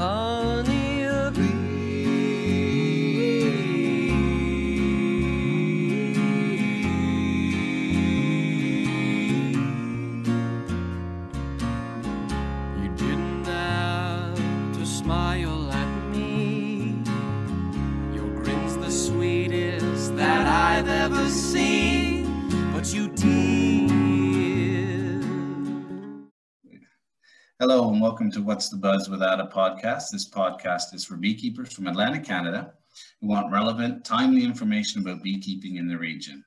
Hello welcome to What's the Buzz Without a Podcast. This podcast is for beekeepers from Atlantic Canada who want relevant, timely information about beekeeping in the region.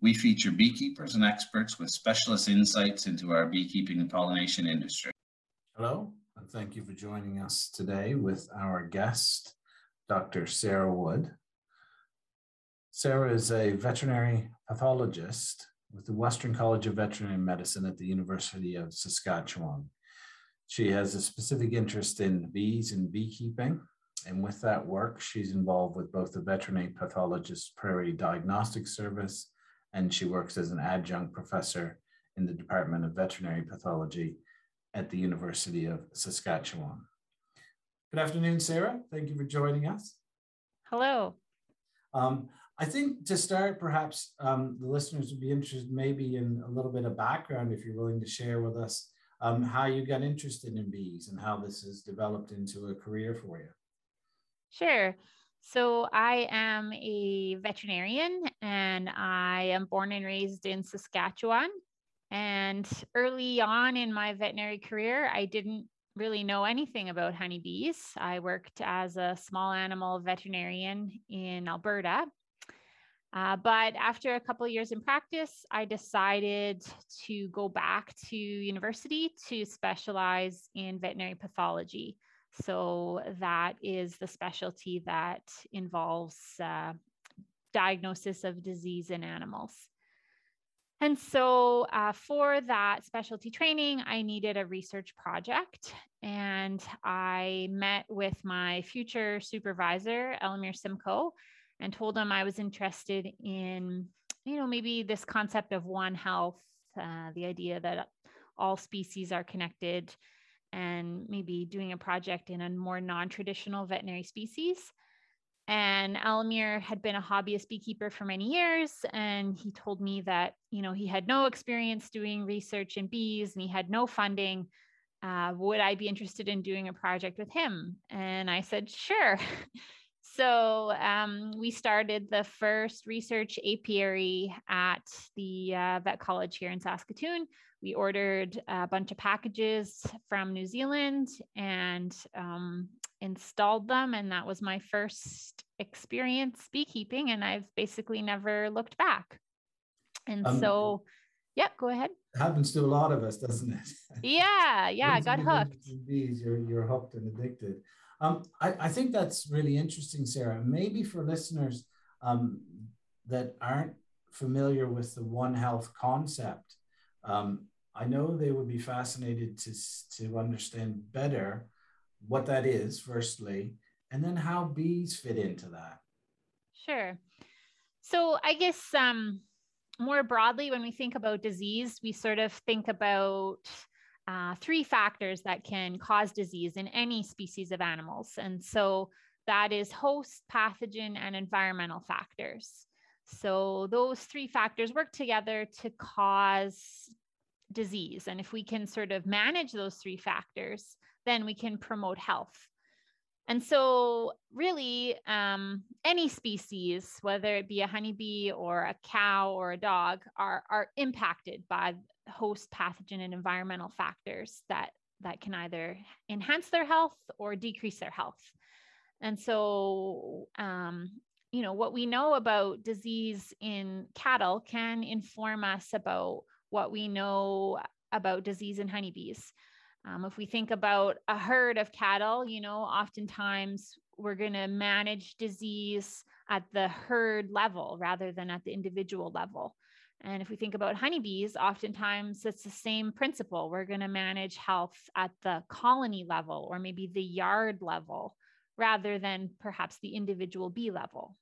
We feature beekeepers and experts with specialist insights into our beekeeping and pollination industry. Hello, and thank you for joining us today with our guest, Dr. Sarah Wood. Sarah is a veterinary pathologist with the Western College of Veterinary Medicine at the University of Saskatchewan. She has a specific interest in bees and beekeeping. And with that work, she's involved with both the Veterinary Pathologist Prairie Diagnostic Service and she works as an adjunct professor in the Department of Veterinary Pathology at the University of Saskatchewan. Good afternoon, Sarah. Thank you for joining us. Hello. Um, I think to start, perhaps um, the listeners would be interested maybe in a little bit of background if you're willing to share with us um, how you got interested in bees and how this has developed into a career for you. Sure. So I am a veterinarian and I am born and raised in Saskatchewan. And early on in my veterinary career, I didn't really know anything about honeybees. I worked as a small animal veterinarian in Alberta uh, but after a couple years in practice, I decided to go back to university to specialize in veterinary pathology. So that is the specialty that involves uh, diagnosis of disease in animals. And so uh, for that specialty training, I needed a research project. And I met with my future supervisor, Elemir Simko, and told him I was interested in, you know, maybe this concept of one health, uh, the idea that all species are connected, and maybe doing a project in a more non traditional veterinary species. And Elemir had been a hobbyist beekeeper for many years. And he told me that, you know, he had no experience doing research in bees and he had no funding. Uh, would I be interested in doing a project with him? And I said, sure. So um, we started the first research apiary at the uh, vet college here in Saskatoon. We ordered a bunch of packages from New Zealand and um, installed them. And that was my first experience beekeeping. And I've basically never looked back. And um, so, yeah, go ahead. Happens to a lot of us, doesn't it? Yeah, yeah, I got hooked. Bees, you're, you're hooked and addicted. Um, I, I, think that's really interesting, Sarah. Maybe for listeners um, that aren't familiar with the One Health concept, um, I know they would be fascinated to, to understand better what that is, firstly, and then how bees fit into that. Sure. So I guess um, more broadly, when we think about disease, we sort of think about uh, three factors that can cause disease in any species of animals. And so that is host, pathogen, and environmental factors. So those three factors work together to cause disease. And if we can sort of manage those three factors, then we can promote health. And so, really, um, any species, whether it be a honeybee or a cow or a dog, are, are impacted by host pathogen and environmental factors that that can either enhance their health or decrease their health. And so, um, you know, what we know about disease in cattle can inform us about what we know about disease in honeybees. Um, if we think about a herd of cattle, you know, oftentimes we're going to manage disease at the herd level rather than at the individual level. And if we think about honeybees, oftentimes it's the same principle. We're going to manage health at the colony level or maybe the yard level rather than perhaps the individual bee level.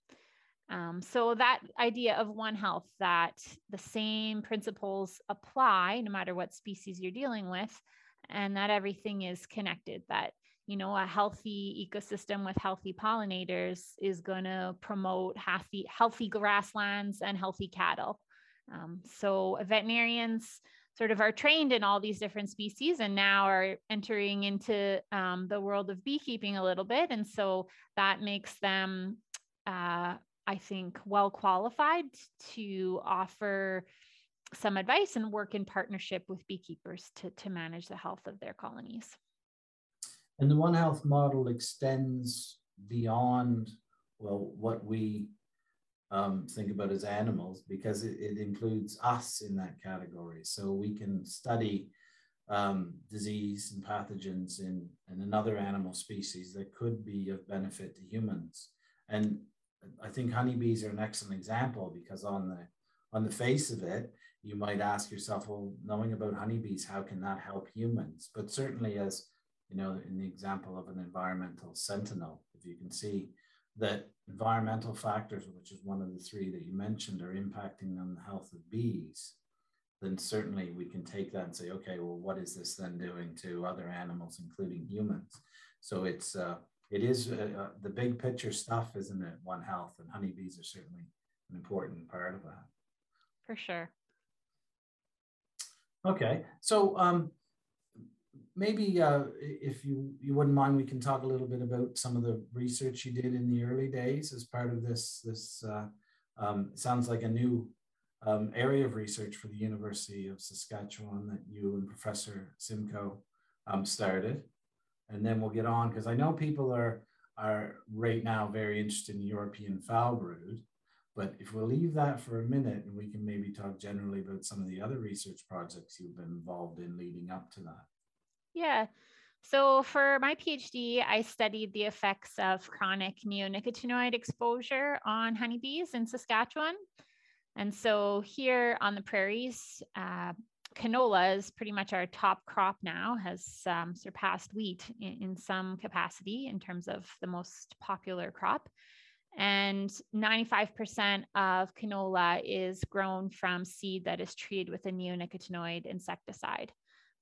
Um, so that idea of one health, that the same principles apply no matter what species you're dealing with, and that everything is connected, that you know, a healthy ecosystem with healthy pollinators is going to promote healthy, healthy grasslands and healthy cattle. Um, so veterinarians sort of are trained in all these different species and now are entering into um, the world of beekeeping a little bit. And so that makes them, uh, I think, well qualified to offer some advice and work in partnership with beekeepers to, to manage the health of their colonies. And the One Health model extends beyond, well, what we um, think about as animals because it, it, includes us in that category. So we can study um, disease and pathogens in, in another animal species that could be of benefit to humans. And I think honeybees are an excellent example because on the on the face of it, you might ask yourself, well, knowing about honeybees, how can that help humans? But certainly, as you know, in the example of an environmental sentinel, if you can see that environmental factors, which is one of the three that you mentioned, are impacting on the health of bees, then certainly we can take that and say, okay, well, what is this then doing to other animals, including humans? So it's uh, it is uh, uh, the big picture stuff, isn't it? One health, and honeybees are certainly an important part of that. For sure. Okay, so um, maybe uh, if you, you wouldn't mind, we can talk a little bit about some of the research you did in the early days as part of this. This uh, um, sounds like a new um, area of research for the University of Saskatchewan that you and Professor Simko um, started. And then we'll get on because I know people are, are right now very interested in European foul brood. But if we'll leave that for a minute and we can maybe talk generally about some of the other research projects you've been involved in leading up to that. Yeah. So for my PhD, I studied the effects of chronic neonicotinoid exposure on honeybees in Saskatchewan. And so here on the prairies, uh, canola is pretty much our top crop now, has um, surpassed wheat in, in, some capacity in terms of the most popular crop. And 95% of canola is grown from seed that is treated with a neonicotinoid insecticide.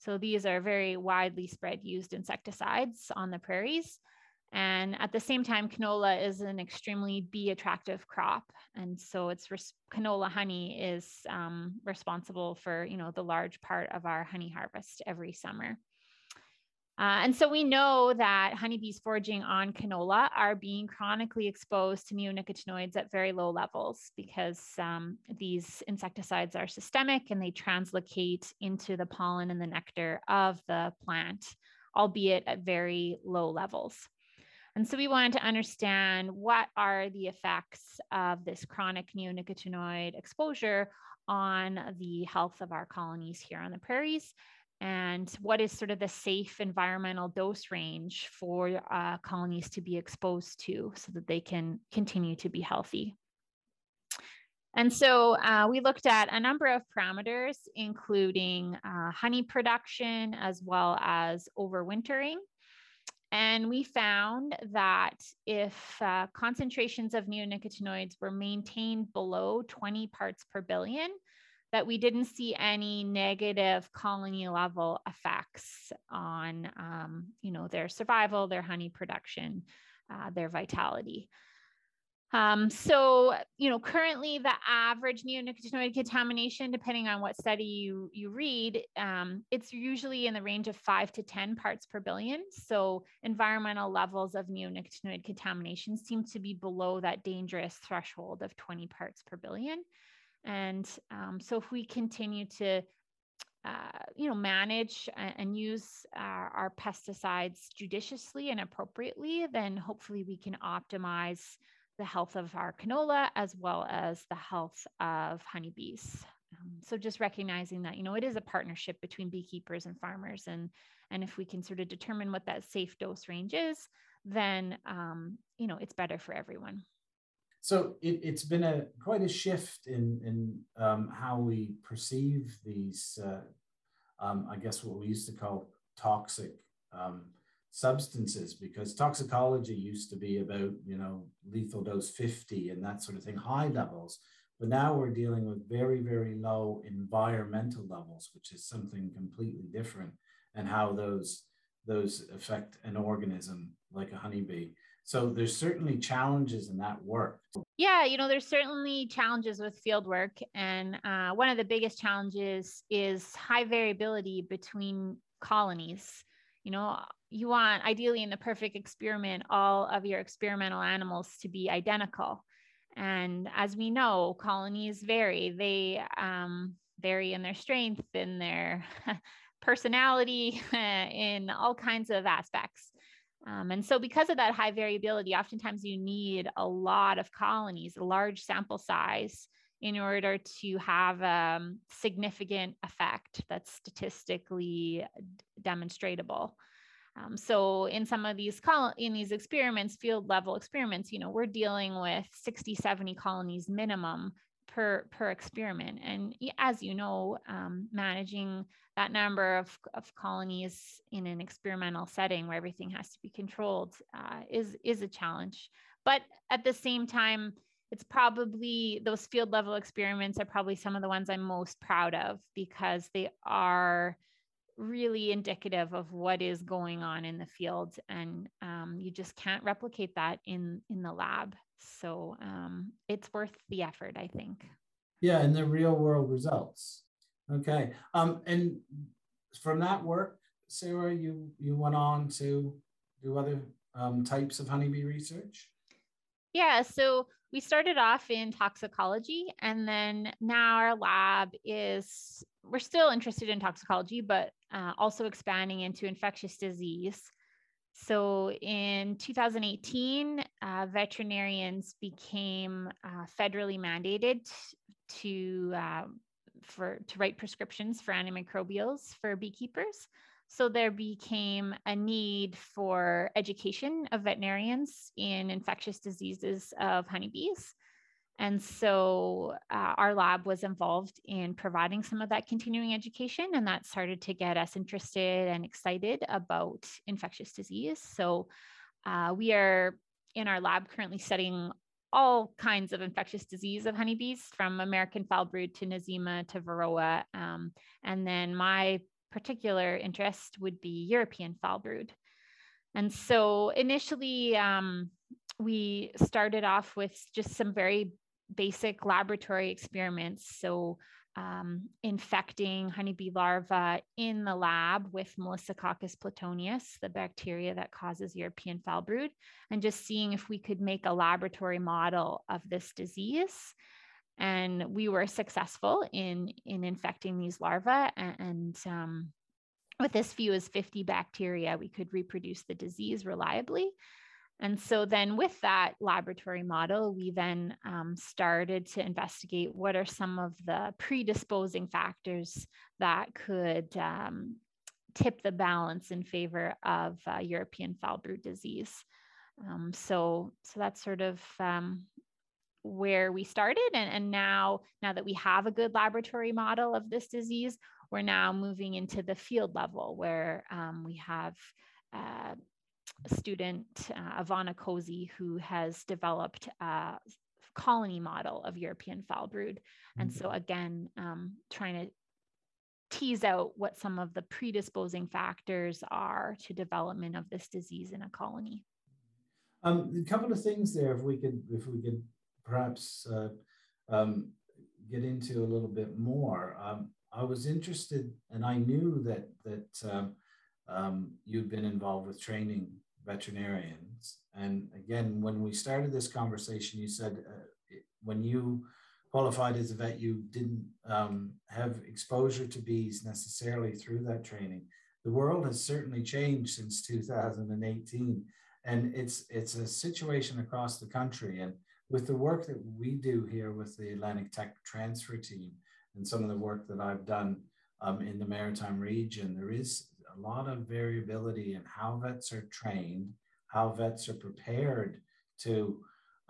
So these are very widely spread used insecticides on the prairies. And at the same time, canola is an extremely bee attractive crop. And so it's canola honey is um, responsible for, you know, the large part of our honey harvest every summer. Uh, and so we know that honeybees foraging on canola are being chronically exposed to neonicotinoids at very low levels because um, these insecticides are systemic and they translocate into the pollen and the nectar of the plant, albeit at very low levels. And so we wanted to understand what are the effects of this chronic neonicotinoid exposure on the health of our colonies here on the prairies and what is sort of the safe environmental dose range for uh, colonies to be exposed to so that they can continue to be healthy. And so uh, we looked at a number of parameters, including uh, honey production as well as overwintering. And we found that if uh, concentrations of neonicotinoids were maintained below 20 parts per billion, that we didn't see any negative colony level effects on, um, you know, their survival, their honey production, uh, their vitality. Um, so, you know, currently the average neonicotinoid contamination, depending on what study you, you read, um, it's usually in the range of five to 10 parts per billion. So environmental levels of neonicotinoid contamination seem to be below that dangerous threshold of 20 parts per billion. And um, so if we continue to uh, you know, manage and use our, our, pesticides judiciously and appropriately, then hopefully we can optimize the health of our canola as well as the health of honeybees. Um, so just recognizing that, you know, it is a partnership between beekeepers and farmers. And, and if we can sort of determine what that safe dose range is, then, um, you know, it's better for everyone. So it, has been a quite a shift in in um, how we perceive these. Uh, um, I guess what we used to call toxic um, substances, because toxicology used to be about you know lethal dose fifty and that sort of thing, high levels. But now we're dealing with very very low environmental levels, which is something completely different, and how those those affect an organism like a honeybee. So there's certainly challenges in that work. Yeah, you know, there's certainly challenges with field work. And uh, one of the biggest challenges is high variability between colonies. You know, you want ideally in the perfect experiment, all of your experimental animals to be identical. And as we know, colonies vary. They um, vary in their strength, in their personality, in all kinds of aspects. Um, and so, because of that high variability, oftentimes you need a lot of colonies, a large sample size, in order to have a um, significant effect that's statistically demonstrable. Um, so in some of these col- in these experiments, field level experiments, you know, we're dealing with 60, 70 colonies minimum per per experiment. And as you know, um, managing that number of, of colonies in an experimental setting where everything has to be controlled uh, is is a challenge. But at the same time, it's probably those field level experiments are probably some of the ones I'm most proud of because they are really indicative of what is going on in the field and um, you just can't replicate that in in the lab so um, it's worth the effort i think. Yeah and the real world results. Okay um, and from that work sarah you you went on to do other um, types of honeybee research? Yeah so we started off in toxicology and then now our lab is we're still interested in toxicology but uh, also expanding into infectious disease so in 2018 uh, veterinarians became uh, federally mandated to uh, for to write prescriptions for antimicrobials for beekeepers so there became a need for education of veterinarians in infectious diseases of honeybees. And so uh, our lab was involved in providing some of that continuing education, and that started to get us interested and excited about infectious disease. So uh, we are in our lab currently studying all kinds of infectious disease of honeybees, from American foul brood to Nosema to Varroa. Um, and then my particular interest would be European foul brood. And so initially, um, we started off with just some very basic laboratory experiments. So um, infecting honeybee larvae in the lab with Melissococcus plutonius, the bacteria that causes European foul brood, and just seeing if we could make a laboratory model of this disease and we were successful in in infecting these larvae and, and um, with as few as 50 bacteria we could reproduce the disease reliably and so then with that laboratory model we then um, started to investigate what are some of the predisposing factors that could um, tip the balance in favor of uh, european foul brood disease. Um, so so that's sort of um, where we started. And, and now now that we have a good laboratory model of this disease we're now moving into the field level where um, we have uh, student uh, Ivanna Kozii who has developed a colony model of european foul brood and so mm-hmm. again um, trying to tease out what some of the predisposing factors are to development of this disease in a colony um, a couple of things there if we could if we could perhaps uh, um, get into a little bit more. Um, I was interested, and I knew that that um, um, you'd been involved with training veterinarians. And again, when we started this conversation, you said uh, it, when you qualified as a vet, you didn't um, have exposure to bees necessarily through that training. The world has certainly changed since 2018, and it's it's a situation across the country. And with the work that we do here with the Atlantic Tech Transfer Team and some of the work that I've done um, in the maritime region, there is a lot of variability in how vets are trained, how vets are prepared to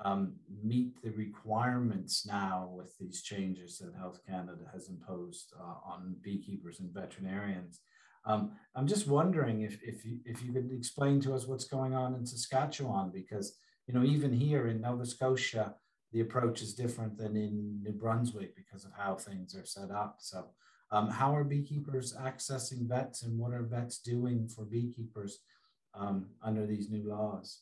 um, meet the requirements now with these changes that Health Canada has imposed uh, on beekeepers and veterinarians. Um, I'm just wondering if, if, you, if you could explain to us what's going on in Saskatchewan, because you know, even here in Nova Scotia, the approach is different than in New Brunswick because of how things are set up. So Um, how are beekeepers accessing vets and what are vets doing for beekeepers um, under these new laws?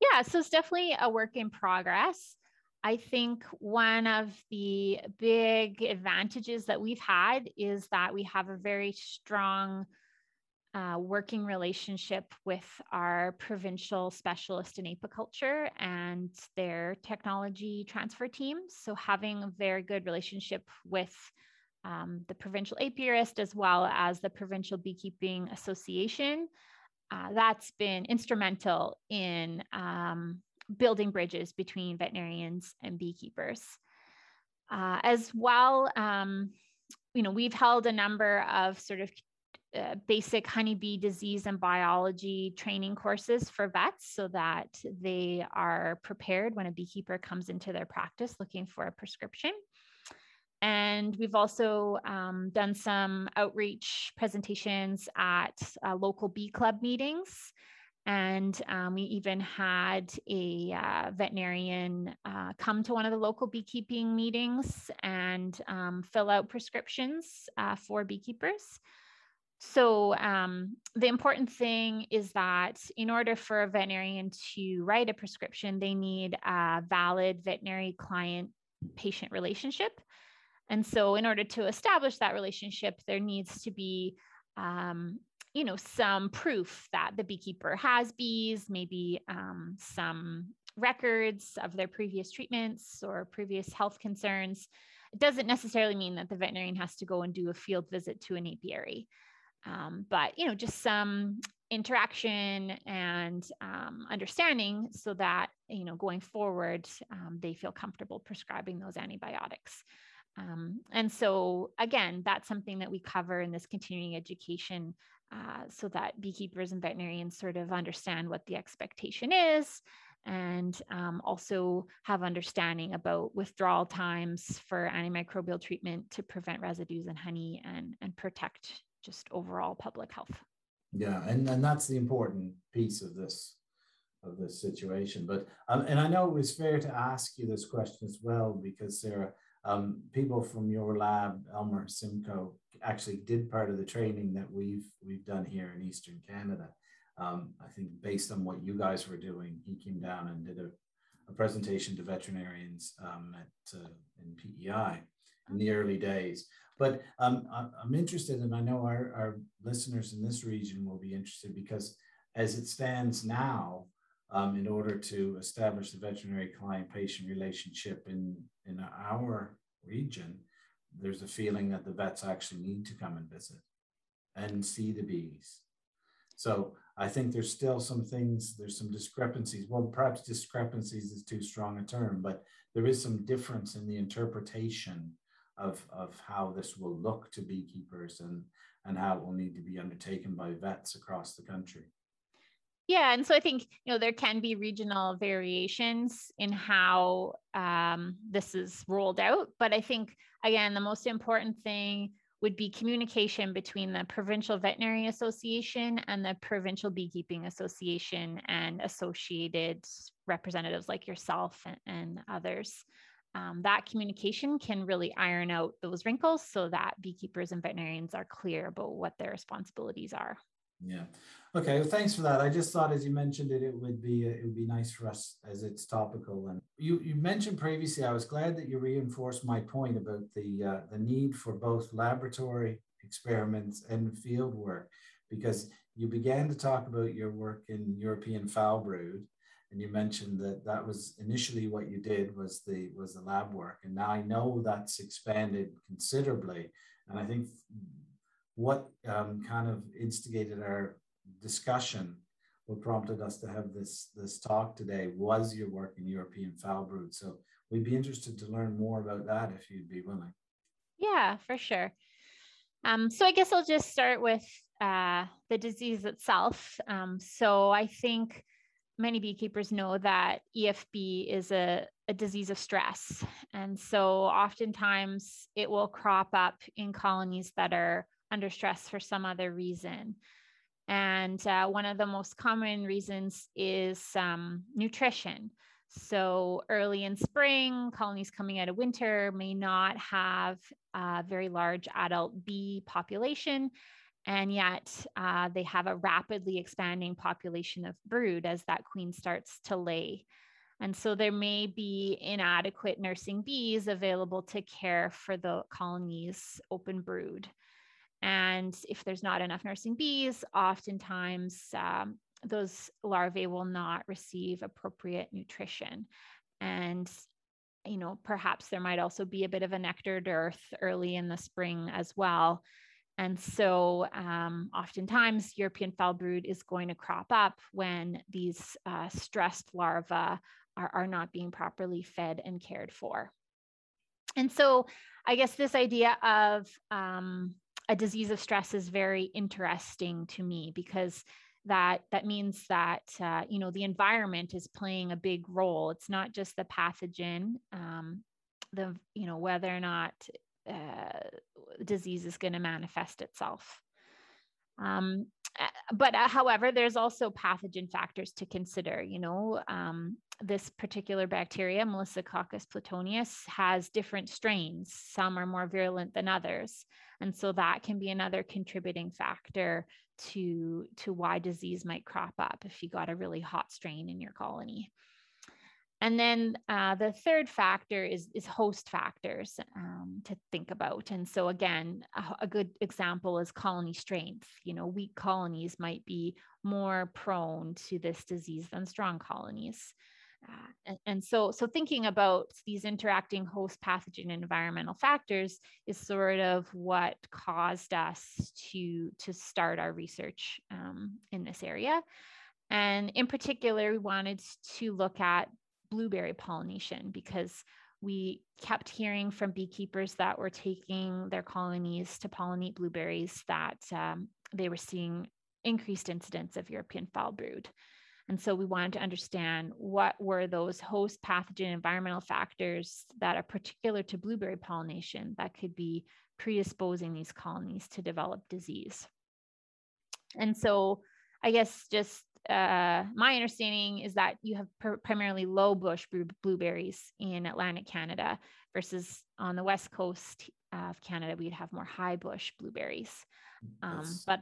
Yeah, so it's definitely a work in progress. I think one of the big advantages that we've had is that we have a very strong uh, working relationship with our provincial specialist in apiculture and their technology transfer team. So having a very good relationship with um, the provincial apiarist as well as the provincial beekeeping association, uh, that's been instrumental in um, building bridges between veterinarians and beekeepers. Uh, as well, um, you know, we've held a number of sort of uh, basic honeybee disease and biology training courses for vets so that they are prepared when a beekeeper comes into their practice looking for a prescription. And we've also um, done some outreach presentations at uh, local bee club meetings. And um, we even had a uh, veterinarian uh, come to one of the local beekeeping meetings and um, fill out prescriptions uh, for beekeepers. So, um, the important thing is that in order for a veterinarian to write a prescription, they need a valid veterinary client patient relationship. And so, in order to establish that relationship, there needs to be um, you know some proof that the beekeeper has bees maybe um, some records of their previous treatments or previous health concerns. It doesn't necessarily mean that the veterinarian has to go and do a field visit to an apiary. Um, but you know just some interaction and um, understanding so that you know going forward um, they feel comfortable prescribing those antibiotics um, and so again that's something that we cover in this continuing education uh, so that beekeepers and veterinarians sort of understand what the expectation is and um, also have understanding about withdrawal times for antimicrobial treatment to prevent residues in honey and, and protect just overall public health. Yeah, and, and that's the important piece of this of this situation. But um, and I know it was fair to ask you this question as well because Sarah, um, people from your lab, Elmer Simko, actually did part of the training that we've we've done here in Eastern Canada. Um, I think based on what you guys were doing, he came down and did a, a presentation to veterinarians um, at uh, in PEI in the early days. But um, I'm interested, and I know our, our listeners in this region will be interested because as it stands now, um, in order to establish the veterinary client patient relationship in, in our region, there's a feeling that the vets actually need to come and visit and see the bees. So I think there's still some things, there's some discrepancies. Well, perhaps discrepancies is too strong a term, but there is some difference in the interpretation of, of how this will look to beekeepers and, and how it will need to be undertaken by vets across the country. Yeah, and so I think you know there can be regional variations in how um, this is rolled out, but I think again the most important thing would be communication between the provincial veterinary association and the provincial beekeeping association and associated representatives like yourself and, and others. Um, that communication can really iron out those wrinkles so that beekeepers and veterinarians are clear about what their responsibilities are. Yeah. Okay. Well, thanks for that. I just thought, as you mentioned it, it would be it would be nice for us as it's topical. And you you mentioned previously. I was glad that you reinforced my point about the uh, the need for both laboratory experiments and field work, because you began to talk about your work in European foul brood, and you mentioned that that was initially what you did was the was the lab work, and now I know that's expanded considerably. And I think what um, kind of instigated our discussion, what prompted us to have this, this talk today was your work in European foul brood. So we'd be interested to learn more about that if you'd be willing. Yeah, for sure. Um, so I guess I'll just start with uh, the disease itself. Um, so I think many beekeepers know that EFB is a, a disease of stress. And so oftentimes it will crop up in colonies that are under stress for some other reason. And uh, one of the most common reasons is um, nutrition. So, early in spring, colonies coming out of winter may not have a very large adult bee population. And yet uh, they have a rapidly expanding population of brood as that queen starts to lay. And so there may be inadequate nursing bees available to care for the colony's open brood. And if there's not enough nursing bees, oftentimes um, those larvae will not receive appropriate nutrition. And you know, perhaps there might also be a bit of a nectar dearth early in the spring as well. And so, um, oftentimes, European foul brood is going to crop up when these uh, stressed larvae are, are not being properly fed and cared for. And so, I guess this idea of um, a disease of stress is very interesting to me because that that means that uh, you know the environment is playing a big role. It's not just the pathogen um, the you know whether or not uh, disease is going to manifest itself. Um, but uh, however there's also pathogen factors to consider you know um, this particular bacteria melissococcus plutonius has different strains some are more virulent than others and so that can be another contributing factor to to why disease might crop up if you got a really hot strain in your colony and then uh, the third factor is, is host factors um, to think about. And so again, a, a, good example is colony strength. You know, weak colonies might be more prone to this disease than strong colonies. And, and, so, so thinking about these interacting host pathogen and environmental factors is sort of what caused us to, to start our research um, in this area. And in particular, we wanted to look at blueberry pollination because we kept hearing from beekeepers that were taking their colonies to pollinate blueberries that um, they were seeing increased incidence of European foul brood. And so we wanted to understand what were those host pathogen environmental factors that are particular to blueberry pollination that could be predisposing these colonies to develop disease. And so I guess just uh, my understanding is that you have pr- primarily low bush blueberries in Atlantic Canada versus on the west coast of Canada, we'd have more high bush blueberries. Um, but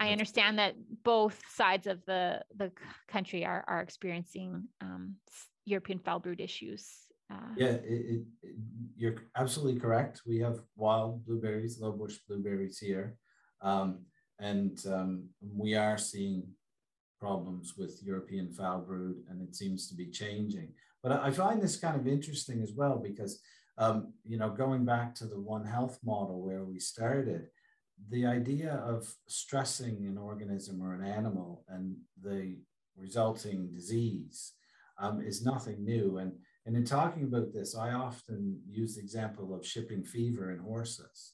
I understand that both sides of the, the country are, are experiencing um, European foul brood issues. Uh, yeah, it, it, it, you're absolutely correct. We have wild blueberries, low bush blueberries here. Um, and um, we are seeing problems with European foul brood, and it seems to be changing. But I find this kind of interesting as well because, um, you know, going back to the One Health model where we started, the idea of stressing an organism or an animal and the resulting disease um, is nothing new. And, and in talking about this, I often use the example of shipping fever in horses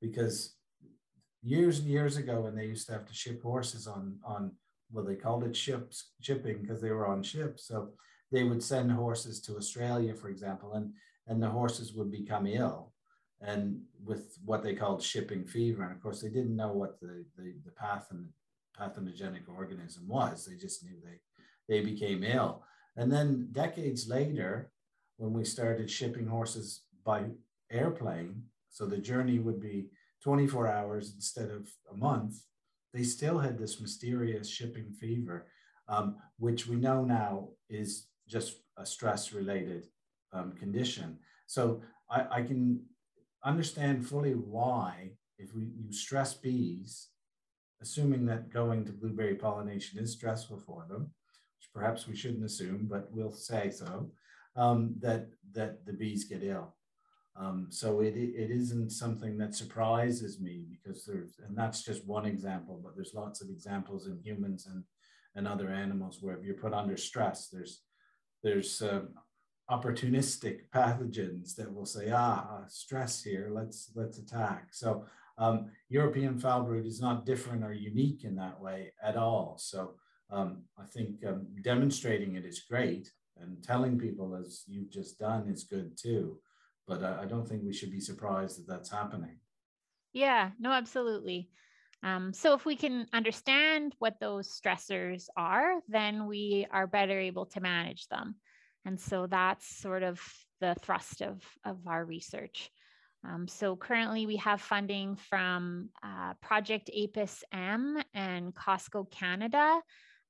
because years and years ago when they used to have to ship horses on, on well, they called it ships shipping because they were on ships. So they would send horses to Australia, for example, and and the horses would become ill, and with what they called shipping fever. And of course, they didn't know what the the, the pathogen pathogenic organism was. They just knew they they became ill. And then decades later, when we started shipping horses by airplane, so the journey would be 24 hours instead of a month, they still had this mysterious shipping fever, um, which we know now is just a stress related um, condition. So I, I, can understand fully why, if we you stress bees, assuming that going to blueberry pollination is stressful for them, which perhaps we shouldn't assume, but we'll say so, um, that, that the bees get ill. Um, so it, it isn't something that surprises me because there's, and that's just one example, but there's lots of examples in humans and, and other animals where if you're put under stress, there's, there's um, opportunistic pathogens that will say, ah, stress here, let's, let's attack. So um, European foul brood is not different or unique in that way at all. So um, I think um, demonstrating it is great and telling people as you've just done is good too but I, I don't think we should be surprised that that's happening. Yeah, no, absolutely. Um, so if we can understand what those stressors are, then we are better able to manage them. And so that's sort of the thrust of, of our research. Um, so currently we have funding from uh, Project APIS M and Costco Canada,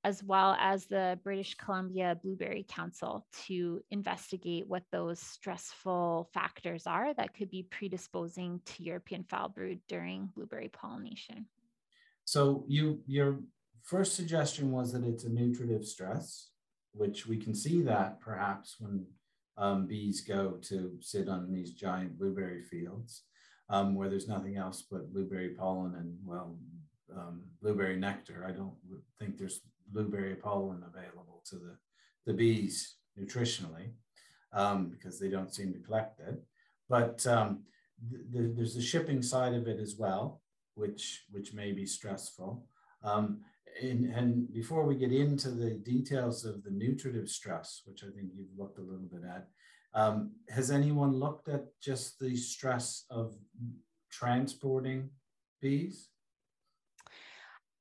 as well as the British Columbia Blueberry Council to investigate what those stressful factors are that could be predisposing to European foul brood during blueberry pollination. So you your first suggestion was that it's a nutritive stress, which we can see that perhaps when um, bees go to sit on these giant blueberry fields um, where there's nothing else but blueberry pollen and, well, um, blueberry nectar. I don't think there's blueberry pollen available to the, the bees nutritionally um, because they don't seem to collect it. But um, th th there's the shipping side of it as well, which, which may be stressful. Um, and, and before we get into the details of the nutritive stress, which I think you've looked a little bit at, um, has anyone looked at just the stress of transporting bees?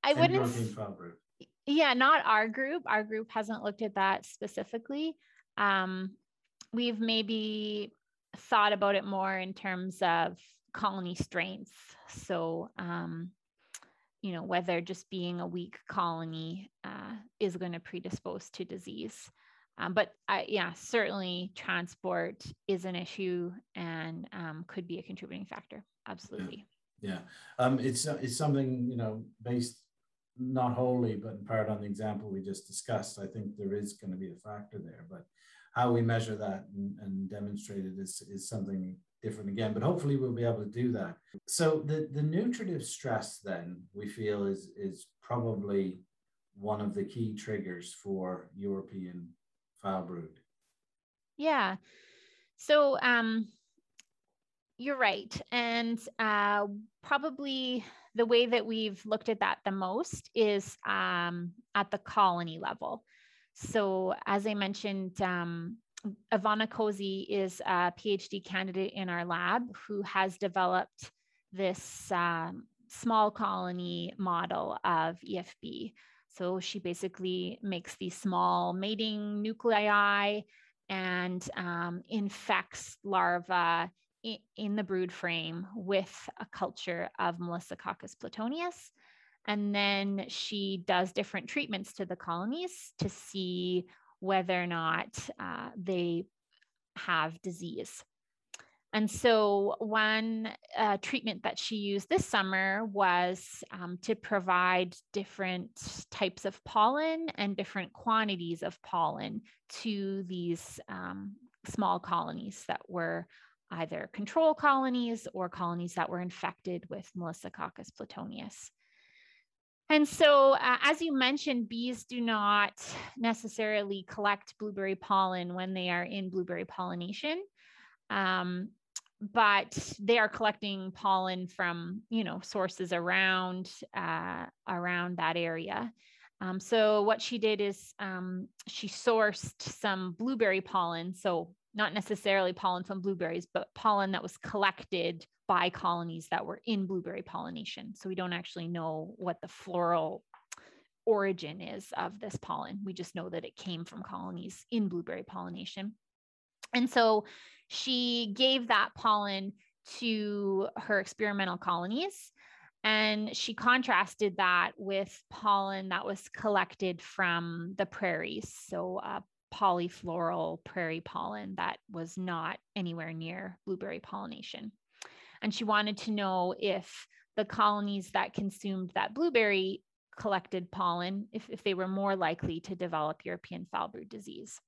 I wouldn't. Yeah, not our group. Our group hasn't looked at that specifically. Um, we've maybe thought about it more in terms of colony strengths. So, um, you know, whether just being a weak colony uh, is going to predispose to disease. Um, but I, yeah, certainly transport is an issue and um, could be a contributing factor. Absolutely. Yeah, yeah. Um, it's uh, it's something you know based not wholly, but in part on the example we just discussed. I think there is going to be a factor there, but how we measure that and, and demonstrate it is is something different again, but hopefully we'll be able to do that. So the, the nutritive stress then we feel is, is probably one of the key triggers for European foul brood. Yeah. So um, you're right. And uh, probably the way that we've looked at that the most is um, at the colony level. So as I mentioned, um, Ivanna Kozii is a PhD candidate in our lab who has developed this um, small colony model of EFB. So she basically makes these small mating nuclei and um, infects larvae in, in the brood frame with a culture of Melissococcus plutonius. And then she does different treatments to the colonies to see whether or not uh, they have disease. And so, one uh, treatment that she used this summer was um, to provide different types of pollen and different quantities of pollen to these um, small colonies that were either control colonies or colonies that were infected with Melissococcus plutonius. And so, uh, as you mentioned, bees do not necessarily collect blueberry pollen when they are in blueberry pollination, um, but they are collecting pollen from you know sources around uh, around that area. Um, so what she did is um, she sourced some blueberry pollen, so not necessarily pollen from blueberries, but pollen that was collected by colonies that were in blueberry pollination. So we don't actually know what the floral origin is of this pollen. We just know that it came from colonies in blueberry pollination. And so she gave that pollen to her experimental colonies. And she contrasted that with pollen that was collected from the prairies. So, uh, polyfloral prairie pollen that was not anywhere near blueberry pollination. And she wanted to know if the colonies that consumed that blueberry collected pollen, if, if they were more likely to develop European foulbrood disease.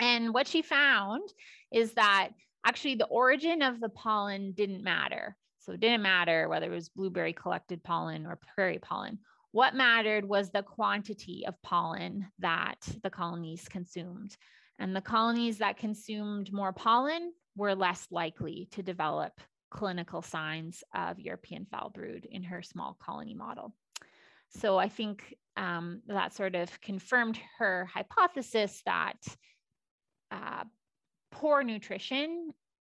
And what she found is that actually the origin of the pollen didn't matter. So it didn't matter whether it was blueberry collected pollen or prairie pollen. What mattered was the quantity of pollen that the colonies consumed. And the colonies that consumed more pollen were less likely to develop clinical signs of European foul brood in her small colony model. So I think um, that sort of confirmed her hypothesis that uh, poor nutrition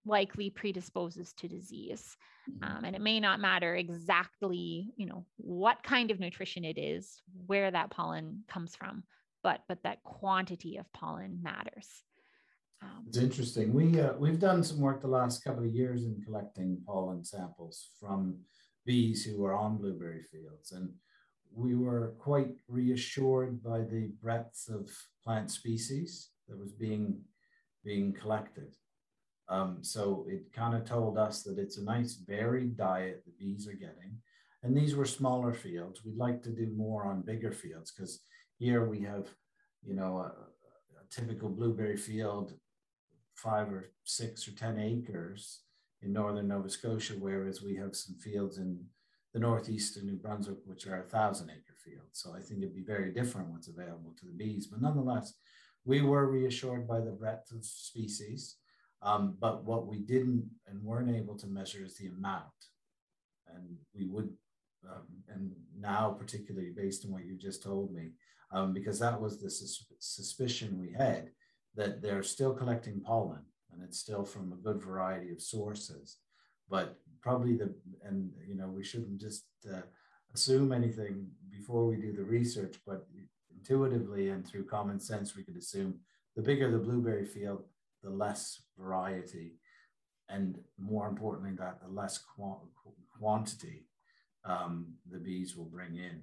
likely predisposes to disease. Mm-hmm. Um, and it may not matter exactly, you know, what kind of nutrition it is, where that pollen comes from, but but that quantity of pollen matters. Um, it's interesting. We uh, we've done some work the last couple of years in collecting pollen samples from bees who were on blueberry fields, and we were quite reassured by the breadth of plant species that was being being collected. Um, so it kind of told us that it's a nice varied diet the bees are getting. And these were smaller fields. We'd like to do more on bigger fields because here we have, you know, a, a typical blueberry field, five or six or 10 acres in northern Nova Scotia, whereas we have some fields in the northeast of New Brunswick, which are a thousand acre fields. So I think it'd be very different what's available to the bees. But nonetheless, we were reassured by the breadth of species. Um, but what we didn't and weren't able to measure is the amount. And we would, um, and now particularly based on what you just told me, um, because that was the sus suspicion we had that they're still collecting pollen and it's still from a good variety of sources. But probably the, and you know, we shouldn't just uh, assume anything before we do the research, but intuitively and through common sense, we could assume the bigger the blueberry field, the less variety, and more importantly, that the less quantity um, the bees will bring in.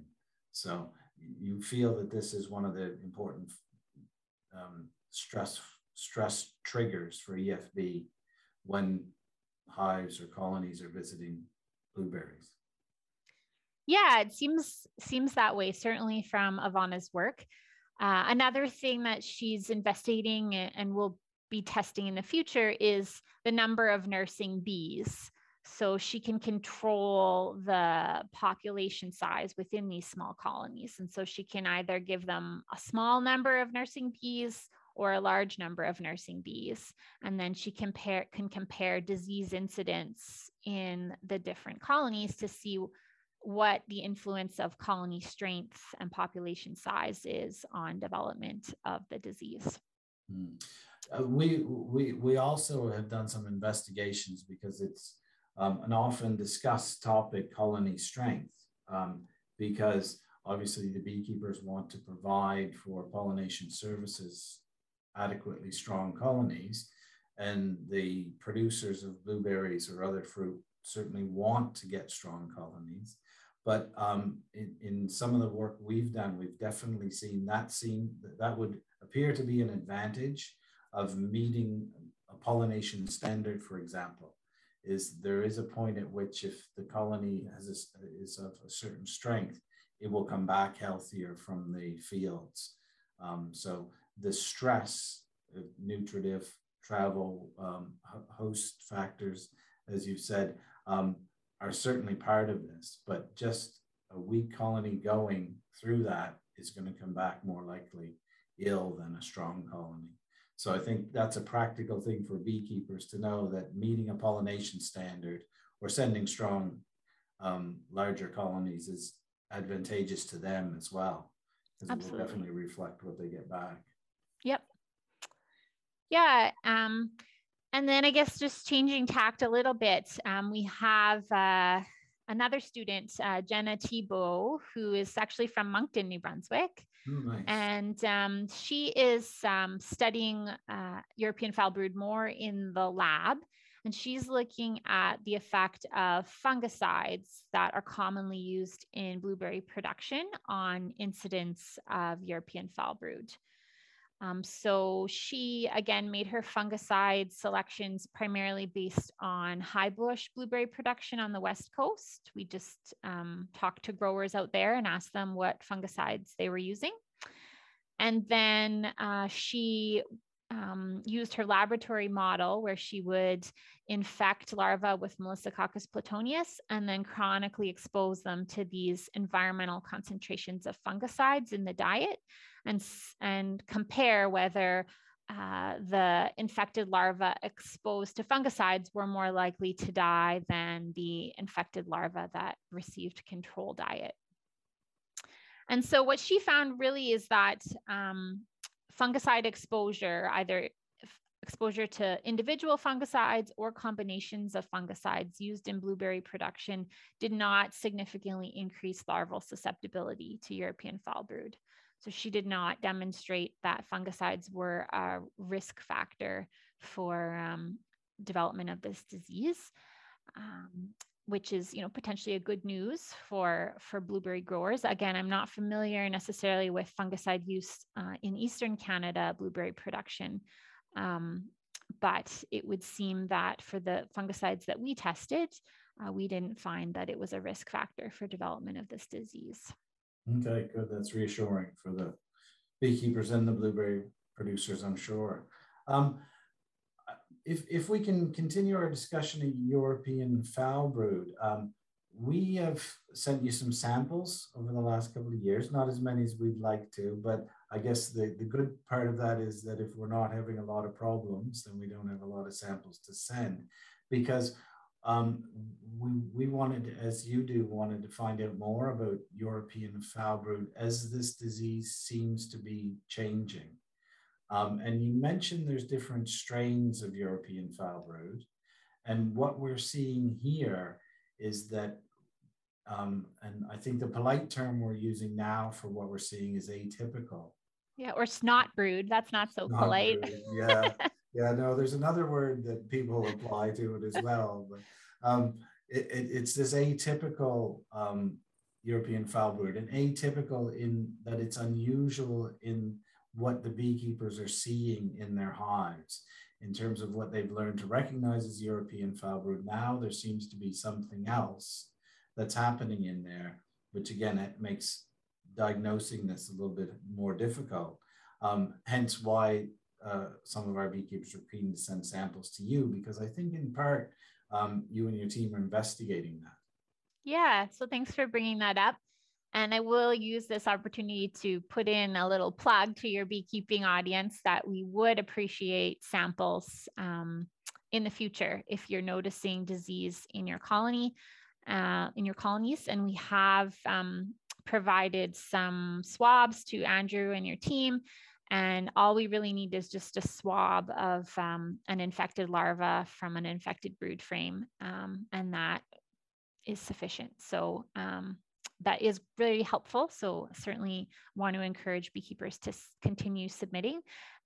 So you feel that this is one of the important um, stress stress triggers for EFB when hives or colonies are visiting blueberries. Yeah, it seems seems that way. Certainly from Ivanna's work. Uh, another thing that she's investigating and will be testing in the future is the number of nursing bees. So she can control the population size within these small colonies. And so she can either give them a small number of nursing bees or a large number of nursing bees. And then she compare, can compare disease incidence in the different colonies to see what the influence of colony strength and population size is on development of the disease. Hmm. Uh, we, we, we also have done some investigations because it's um, an often discussed topic, colony strength, um, because obviously the beekeepers want to provide for pollination services adequately strong colonies. And the producers of blueberries or other fruit certainly want to get strong colonies. But um, in, in some of the work we've done, we've definitely seen that that, that would appear to be an advantage of meeting a pollination standard, for example, is there is a point at which if the colony has a, is of a certain strength, it will come back healthier from the fields. Um, so the stress, nutritive travel, um, host factors, as you've said, um, are certainly part of this, but just a weak colony going through that is going to come back more likely ill than a strong colony. So I think that's a practical thing for beekeepers to know that meeting a pollination standard or sending strong, um, larger colonies is advantageous to them as well, because it will definitely reflect what they get back. Yep. Yeah. Um, and then I guess just changing tact a little bit, um, we have uh, another student, uh, Jenna Thibault, who is actually from Moncton, New Brunswick. Oh, nice. And um, she is um, studying uh, European foul brood more in the lab. And she's looking at the effect of fungicides that are commonly used in blueberry production on incidence of European foul brood. Um, so she again made her fungicide selections primarily based on high bush blueberry production on the west coast. We just um, talked to growers out there and asked them what fungicides they were using. And then uh, she um, used her laboratory model where she would infect larvae with Melissococcus plutonius and then chronically expose them to these environmental concentrations of fungicides in the diet and, and compare whether uh, the infected larvae exposed to fungicides were more likely to die than the infected larvae that received control diet. And so what she found really is that um, fungicide exposure, either exposure to individual fungicides or combinations of fungicides used in blueberry production did not significantly increase larval susceptibility to European foul brood. So she did not demonstrate that fungicides were a risk factor for um, development of this disease. Um, which is you know potentially a good news for for blueberry growers again i'm not familiar necessarily with fungicide use uh, in eastern canada blueberry production um, but it would seem that for the fungicides that we tested uh, we didn't find that it was a risk factor for development of this disease okay good. That's reassuring for the beekeepers and the blueberry producers i'm sure. Um, if, if we can continue our discussion of European foul brood, um, we have sent you some samples over the last couple of years, not as many as we'd like to, but I guess the, the good part of that is that if we're not having a lot of problems, then we don't have a lot of samples to send. Because um, we, we wanted, as you do, wanted to find out more about European foul brood as this disease seems to be changing. Um, and you mentioned there's different strains of European foul brood. And what we're seeing here is that, um, and I think the polite term we're using now for what we're seeing is atypical. Yeah, or snot brood. That's not so snot polite. Yeah. yeah, no, there's another word that people apply to it as well. But um, it, it, it's this atypical um, European foul brood, and atypical in that it's unusual in what the beekeepers are seeing in their hives in terms of what they've learned to recognize as European foul brood. Now there seems to be something else that's happening in there, which again, it makes diagnosing this a little bit more difficult. Um, hence why uh, some of our beekeepers are keen to send samples to you, because I think in part um, you and your team are investigating that. Yeah, so thanks for bringing that up. And I will use this opportunity to put in a little plug to your beekeeping audience that we would appreciate samples um, in the future if you're noticing disease in your colony, uh, in your colonies. And we have um, provided some swabs to Andrew and your team. And all we really need is just a swab of um, an infected larva from an infected brood frame. Um, and that is sufficient. So um, that is really helpful. So certainly want to encourage beekeepers to continue submitting.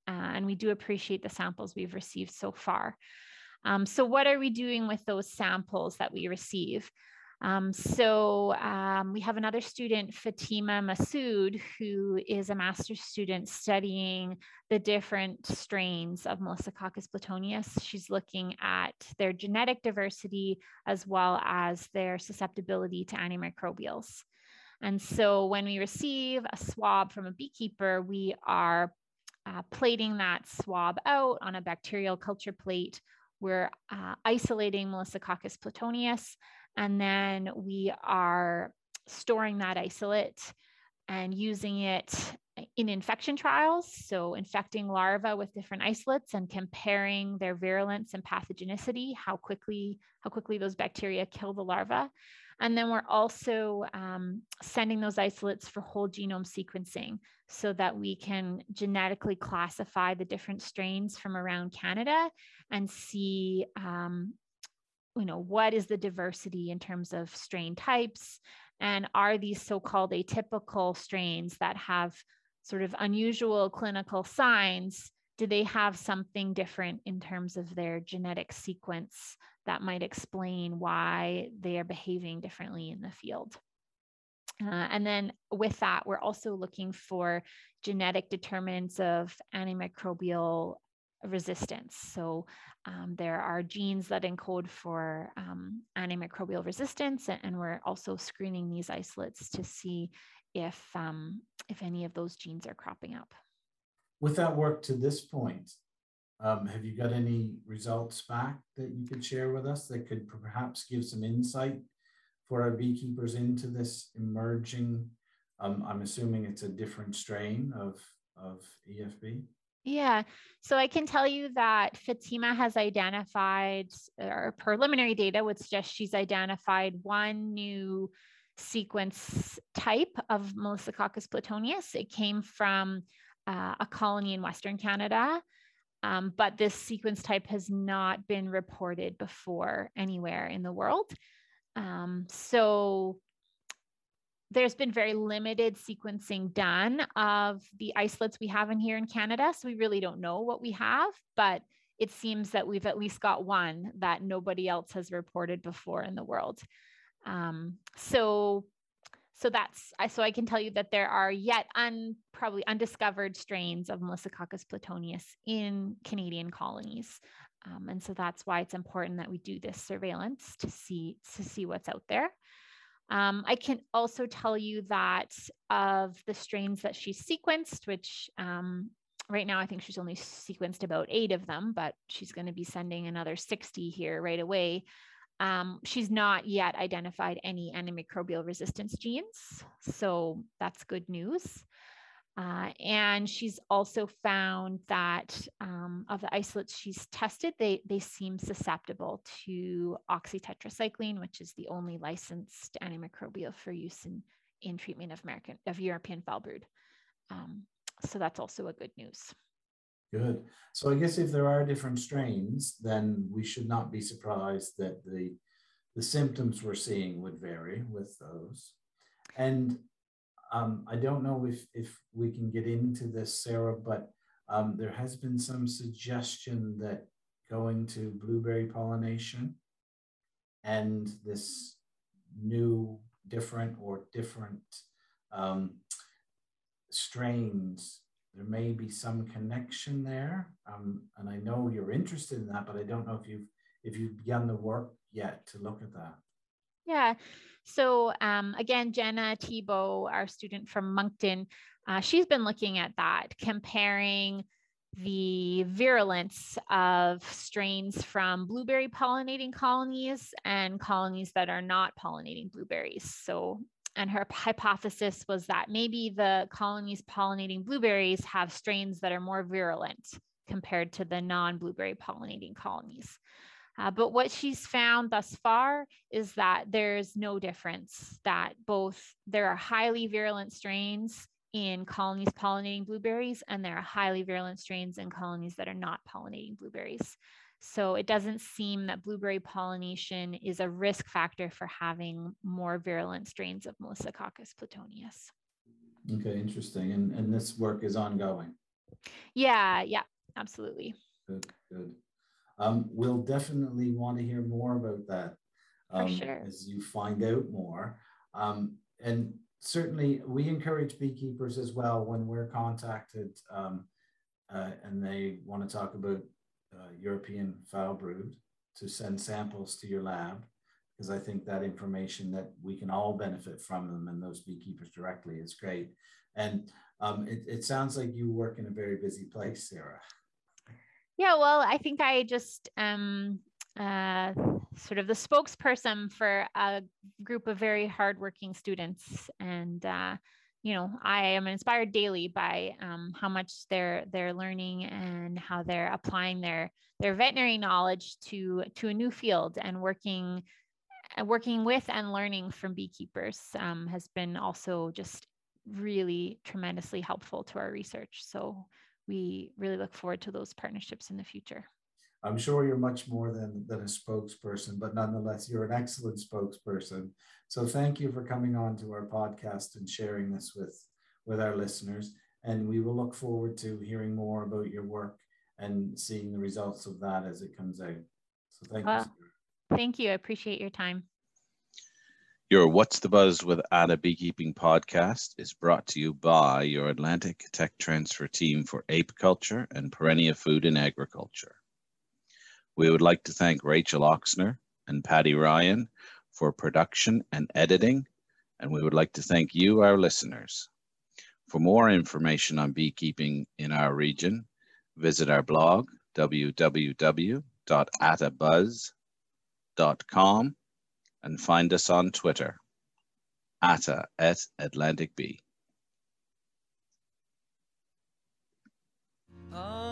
Uh, and we do appreciate the samples we've received so far. Um, so what are we doing with those samples that we receive? Um, so um, we have another student, Fatima Masood, who is a master's student studying the different strains of Melissococcus plutonius. She's looking at their genetic diversity as well as their susceptibility to antimicrobials. And so when we receive a swab from a beekeeper, we are uh, plating that swab out on a bacterial culture plate. We're uh, isolating Melissococcus plutonius and then we are storing that isolate and using it in infection trials. So infecting larvae with different isolates and comparing their virulence and pathogenicity, how quickly, how quickly those bacteria kill the larva. And then we're also um, sending those isolates for whole genome sequencing so that we can genetically classify the different strains from around Canada and see um, you know, what is the diversity in terms of strain types? And are these so-called atypical strains that have sort of unusual clinical signs, do they have something different in terms of their genetic sequence that might explain why they are behaving differently in the field? Uh, and then with that, we're also looking for genetic determinants of antimicrobial resistance. So um, there are genes that encode for um, antimicrobial resistance, and we're also screening these isolates to see if, um, if any of those genes are cropping up. With that work to this point, um, have you got any results back that you could share with us that could perhaps give some insight for our beekeepers into this emerging? Um, I'm assuming it's a different strain of, of EFB. Yeah, so I can tell you that Fatima has identified, or preliminary data would suggest she's identified one new sequence type of Melissococcus plutonius. It came from uh, a colony in Western Canada, um, but this sequence type has not been reported before anywhere in the world. Um, so there's been very limited sequencing done of the isolates we have in here in Canada. So we really don't know what we have, but it seems that we've at least got one that nobody else has reported before in the world. Um, so, so that's so I can tell you that there are yet un probably undiscovered strains of Melissococcus plutonius in Canadian colonies. Um, and so that's why it's important that we do this surveillance to see to see what's out there. Um, I can also tell you that of the strains that she sequenced, which um, right now I think she's only sequenced about eight of them, but she's going to be sending another 60 here right away. Um, she's not yet identified any antimicrobial resistance genes, so that's good news. Uh, and she's also found that um, of the isolates she's tested, they, they seem susceptible to oxytetracycline, which is the only licensed antimicrobial for use in, in treatment of American of European foul brood. Um, so that's also a good news. Good. So I guess if there are different strains, then we should not be surprised that the the symptoms we're seeing would vary with those. And um, I don't know if, if we can get into this, Sarah, but um, there has been some suggestion that going to blueberry pollination and this new, different or different um, strains, there may be some connection there. Um, and I know you're interested in that, but I don't know if you've if you've begun the work yet to look at that. Yeah. So um, again, Jenna Thibault, our student from Moncton, uh, she's been looking at that, comparing the virulence of strains from blueberry pollinating colonies and colonies that are not pollinating blueberries. So, and her hypothesis was that maybe the colonies pollinating blueberries have strains that are more virulent compared to the non blueberry pollinating colonies. Uh, but what she's found thus far is that there's no difference, that both there are highly virulent strains in colonies pollinating blueberries, and there are highly virulent strains in colonies that are not pollinating blueberries. So it doesn't seem that blueberry pollination is a risk factor for having more virulent strains of Melissococcus plutonius. Okay, interesting. And, and this work is ongoing. Yeah, yeah, absolutely. Good, good. Um, we'll definitely want to hear more about that um, sure. as you find out more. Um, and certainly, we encourage beekeepers as well when we're contacted um, uh, and they want to talk about uh, European foul brood to send samples to your lab because I think that information that we can all benefit from them and those beekeepers directly is great. And um, it, it sounds like you work in a very busy place, Sarah. Yeah, well, I think I just um uh, sort of the spokesperson for a group of very hardworking students, and uh, you know, I am inspired daily by um, how much they're they're learning and how they're applying their their veterinary knowledge to to a new field and working uh, working with and learning from beekeepers um, has been also just really tremendously helpful to our research. So we really look forward to those partnerships in the future. I'm sure you're much more than, than a spokesperson, but nonetheless, you're an excellent spokesperson. So thank you for coming on to our podcast and sharing this with, with our listeners. And we will look forward to hearing more about your work and seeing the results of that as it comes out. So thank well, you. Uh, thank you. I appreciate your time. Your What's the Buzz with Atta Beekeeping podcast is brought to you by your Atlantic Tech Transfer team for apiculture and perennial food and agriculture. We would like to thank Rachel Oxner and Patty Ryan for production and editing, and we would like to thank you, our listeners. For more information on beekeeping in our region, visit our blog, www.attabuzz.com and find us on Twitter, ATA at Atlantic Oh.